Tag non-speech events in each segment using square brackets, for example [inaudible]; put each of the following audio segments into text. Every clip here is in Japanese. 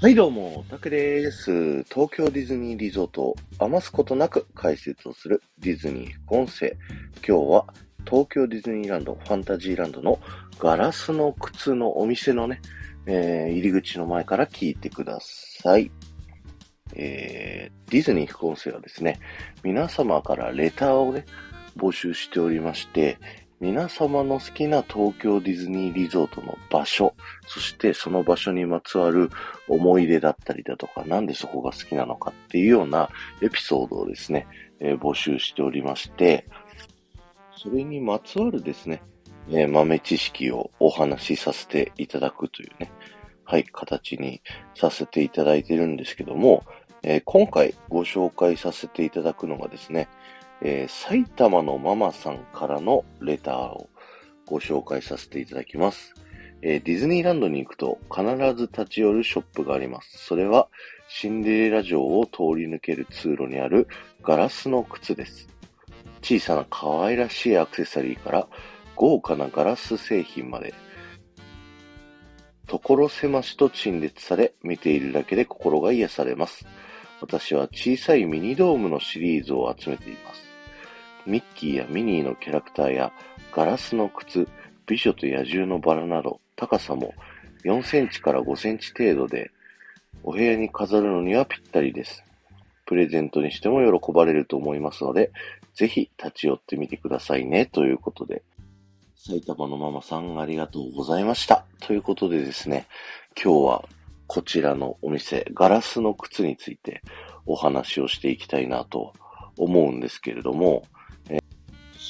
はい、どうも、タクです。東京ディズニーリゾートを余すことなく解説をするディズニー副音声。今日は東京ディズニーランド、ファンタジーランドのガラスの靴のお店のね、えー、入り口の前から聞いてください。えー、ディズニー副音声はですね、皆様からレターをね、募集しておりまして、皆様の好きな東京ディズニーリゾートの場所、そしてその場所にまつわる思い出だったりだとか、なんでそこが好きなのかっていうようなエピソードをですね、えー、募集しておりまして、それにまつわるですね、えー、豆知識をお話しさせていただくというね、はい、形にさせていただいてるんですけども、えー、今回ご紹介させていただくのがですね、えー、埼玉のママさんからのレターをご紹介させていただきます。えー、ディズニーランドに行くと必ず立ち寄るショップがあります。それはシンデレラ城を通り抜ける通路にあるガラスの靴です。小さな可愛らしいアクセサリーから豪華なガラス製品まで、所狭しと陳列され、見ているだけで心が癒されます。私は小さいミニドームのシリーズを集めています。ミッキーやミニーのキャラクターやガラスの靴、美女と野獣のバラなど高さも4センチから5センチ程度でお部屋に飾るのにはぴったりです。プレゼントにしても喜ばれると思いますので、ぜひ立ち寄ってみてくださいね。ということで、埼玉のママさんありがとうございました。ということでですね、今日はこちらのお店、ガラスの靴についてお話をしていきたいなと思うんですけれども、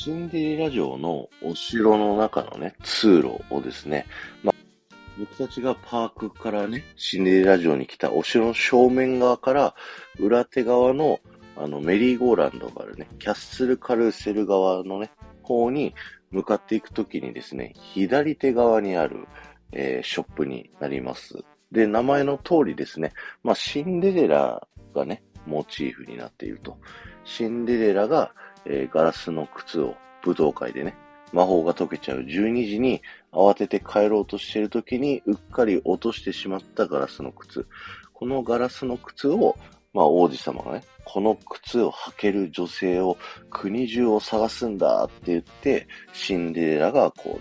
シンデレラ城のお城の中のね、通路をですね、まあ、僕たちがパークからね、シンデレラ城に来たお城の正面側から裏手側のあのメリーゴーランドがあるね、キャッスルカルーセル側のね、方に向かっていくときにですね、左手側にある、えー、ショップになります。で、名前の通りですね、まあ、シンデレラがね、モチーフになっていると。シンデレラが、えー、ガラスの靴を武道会でね、魔法が解けちゃう12時に慌てて帰ろうとしている時にうっかり落としてしまったガラスの靴。このガラスの靴を、まあ王子様がね、この靴を履ける女性を国中を探すんだって言って、シンデレラがこ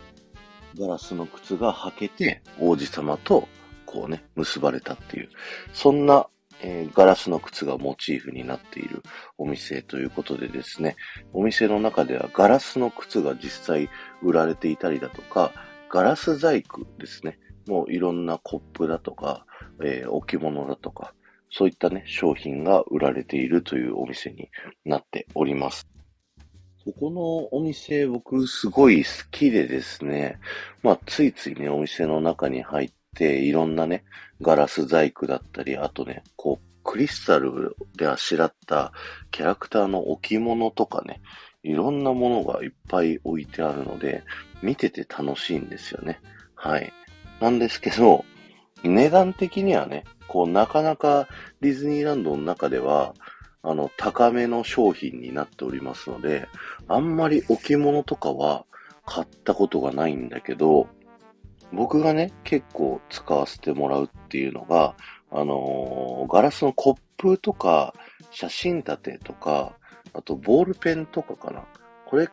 う、ガラスの靴が履けて王子様とこうね、結ばれたっていう、そんなえー、ガラスの靴がモチーフになっているお店ということでですね、お店の中ではガラスの靴が実際売られていたりだとか、ガラス細工ですね。もういろんなコップだとか、えー、置物だとか、そういったね、商品が売られているというお店になっております。ここのお店僕すごい好きでですね、まあついついね、お店の中に入って、いろんなね、ガラス細工だったり、あとね、こう、クリスタルであしらったキャラクターの置物とかね、いろんなものがいっぱい置いてあるので、見てて楽しいんですよね。はい。なんですけど、値段的にはね、こう、なかなかディズニーランドの中では、あの、高めの商品になっておりますので、あんまり置物とかは買ったことがないんだけど、僕がね、結構使わせてもらうっていうのが、あのー、ガラスのコップとか、写真立てとか、あとボールペンとかかな。これ、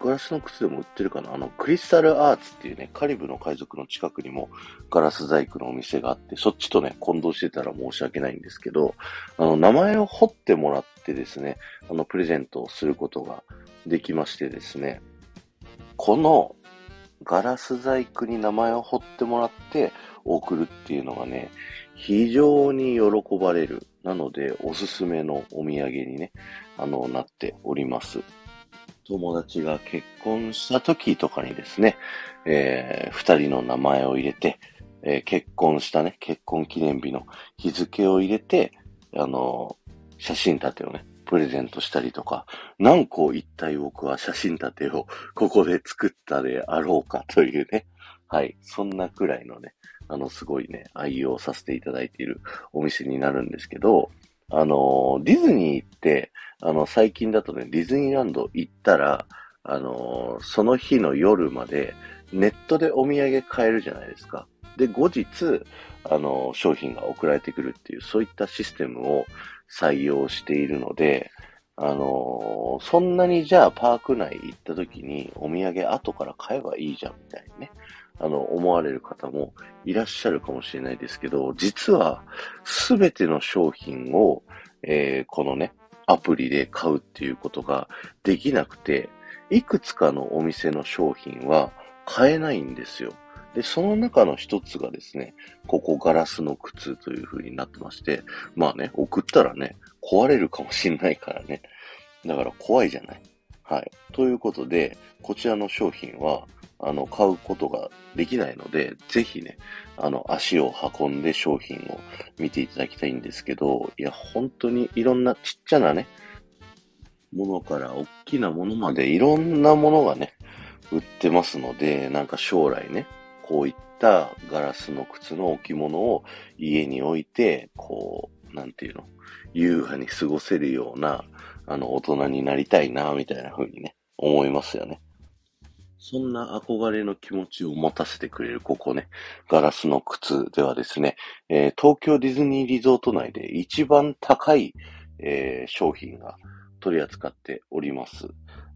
ガラスの靴でも売ってるかなあの、クリスタルアーツっていうね、カリブの海賊の近くにもガラス細工のお店があって、そっちとね、混同してたら申し訳ないんですけど、あの、名前を彫ってもらってですね、あの、プレゼントをすることができましてですね、このガラス細工に名前を彫ってもらって送るっていうのがね、非常に喜ばれる。なので、おすすめのお土産にね、あの、なっております。友達が結婚した時とかにですね、えー、二人の名前を入れて、えー、結婚したね、結婚記念日の日付を入れて、あの、写真立てをね、プレゼントしたりとか、何個一体僕は写真立てをここで作ったであろうかというね。はい。そんなくらいのね、あの、すごいね、愛用させていただいているお店になるんですけど、あの、ディズニーって、あの、最近だとね、ディズニーランド行ったら、あの、その日の夜までネットでお土産買えるじゃないですか。で、後日、あの、商品が送られてくるっていう、そういったシステムを採用しているので、あのそんなにじゃあパーク内行った時にお土産後から買えばいいじゃんみたいにね、あの、思われる方もいらっしゃるかもしれないですけど、実はすべての商品を、えー、このね、アプリで買うっていうことができなくて、いくつかのお店の商品は買えないんですよ。で、その中の一つがですね、ここガラスの靴という風になってまして、まあね、送ったらね、壊れるかもしんないからね。だから怖いじゃない。はい。ということで、こちらの商品は、あの、買うことができないので、ぜひね、あの、足を運んで商品を見ていただきたいんですけど、いや、本当にいろんなちっちゃなね、ものから大きなものまでいろんなものがね、売ってますので、なんか将来ね、こういったガラスの靴の置物を家に置いて、こう、なんていうの、優雅に過ごせるような、あの、大人になりたいな、みたいな風にね、思いますよね。そんな憧れの気持ちを持たせてくれるここね、ガラスの靴ではですね、えー、東京ディズニーリゾート内で一番高い、えー、商品が取り扱っております。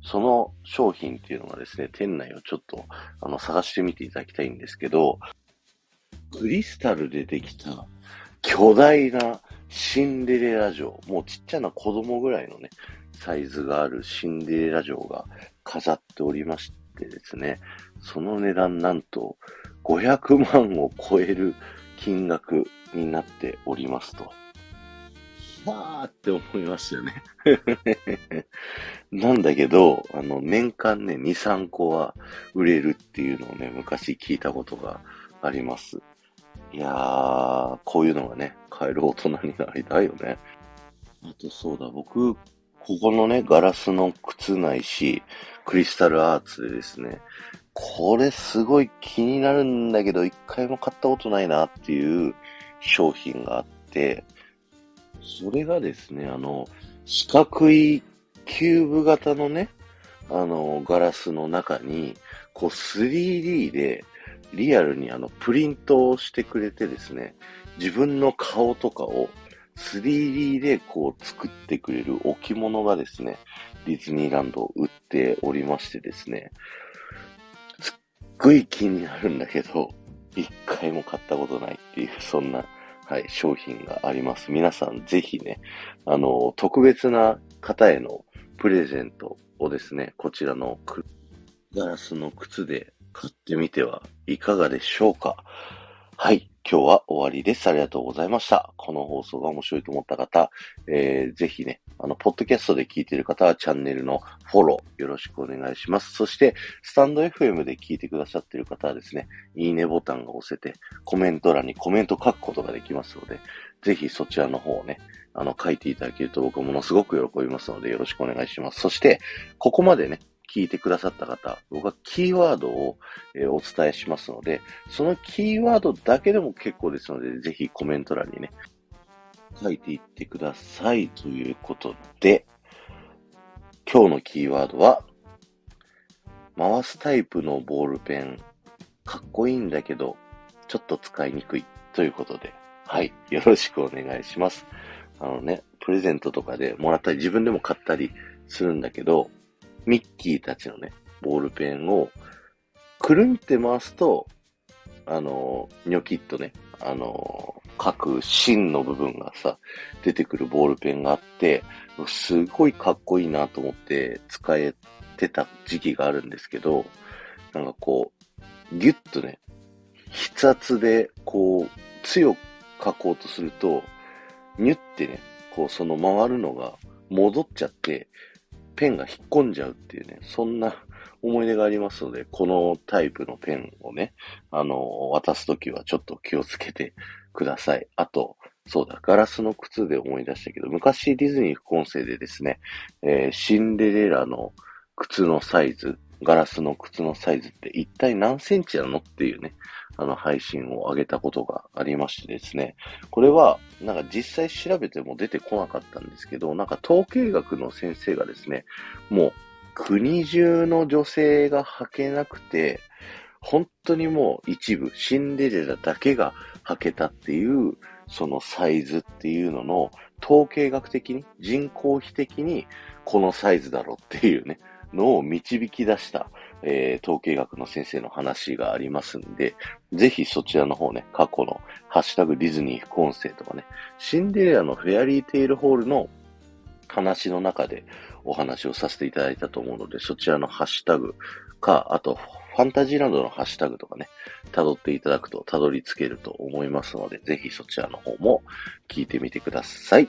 その商品っていうのがですね、店内をちょっとあの探してみていただきたいんですけど、クリスタルでできた巨大なシンデレラ城、もうちっちゃな子供ぐらいのね、サイズがあるシンデレラ城が飾っておりましでですね、その値段なんと500万を超える金額になっておりますと。はーって思いますよね [laughs] なんだけど、あの、年間ね、2、3個は売れるっていうのをね、昔聞いたことがあります。いやー、こういうのがね、買える大人になりたいよね。あとそうだ、僕、ここのね、ガラスの靴ないし、クリスタルアーツでですね、これすごい気になるんだけど、一回も買ったことないなっていう商品があって、それがですね、あの、四角いキューブ型のね、あの、ガラスの中に、こう 3D でリアルにあの、プリントをしてくれてですね、自分の顔とかを 3D でこう作ってくれる置物がですね、ディズニーランドを売っておりましてですね、すっごい気になるんだけど、一回も買ったことないっていう、そんな、はい、商品があります。皆さんぜひね、あの、特別な方へのプレゼントをですね、こちらのガラスの靴で買ってみてはいかがでしょうか。はい。今日は終わりです。ありがとうございました。この放送が面白いと思った方、えー、ぜひね、あの、ポッドキャストで聞いている方はチャンネルのフォローよろしくお願いします。そして、スタンド FM で聞いてくださっている方はですね、いいねボタンが押せて、コメント欄にコメント書くことができますので、ぜひそちらの方をね、あの、書いていただけると僕はものすごく喜びますのでよろしくお願いします。そして、ここまでね、聞いてくださった方、僕はキーワードを、えお伝えしますので、そのキーワードだけでも結構ですので、ぜひコメント欄にね、書いていってください。ということで、今日のキーワードは、回すタイプのボールペン、かっこいいんだけど、ちょっと使いにくいということで、はい、よろしくお願いします。あのね、プレゼントとかでもらったり、自分でも買ったりするんだけど、ミッキーたちのね、ボールペンを、くるんって回すと、あの、ニョキッとね、あの、各芯の部分がさ、出てくるボールペンがあって、すごいかっこいいなと思って使えてた時期があるんですけど、なんかこう、ギュッとね、筆圧でこう、強く書こうとすると、ニュってね、こうその回るのが戻っちゃって、ペンが引っ込んじゃうっていうね、そんな思い出がありますので、このタイプのペンをね、あの、渡すときはちょっと気をつけてください。あと、そうだ、ガラスの靴で思い出したけど、昔ディズニー副音声でですね、えー、シンデレラの靴のサイズ、ガラスの靴のサイズって一体何センチなのっていうね、あの配信を上げたことがありましてですね、これは、なんか実際調べても出てこなかったんですけど、なんか統計学の先生がですね、もう国中の女性が履けなくて、本当にもう一部、シンデレラだけが履けたっていう、そのサイズっていうのの、統計学的に、人口比的に、このサイズだろっていうね、のを導き出した、えー、統計学の先生の話がありますんで、ぜひそちらの方ね、過去のハッシュタグディズニー副音声とかね、シンデレラのフェアリーテイルホールの話の中でお話をさせていただいたと思うので、そちらのハッシュタグか、あと、ファンタジーランドのハッシュタグとかね、辿っていただくと辿り着けると思いますので、ぜひそちらの方も聞いてみてください。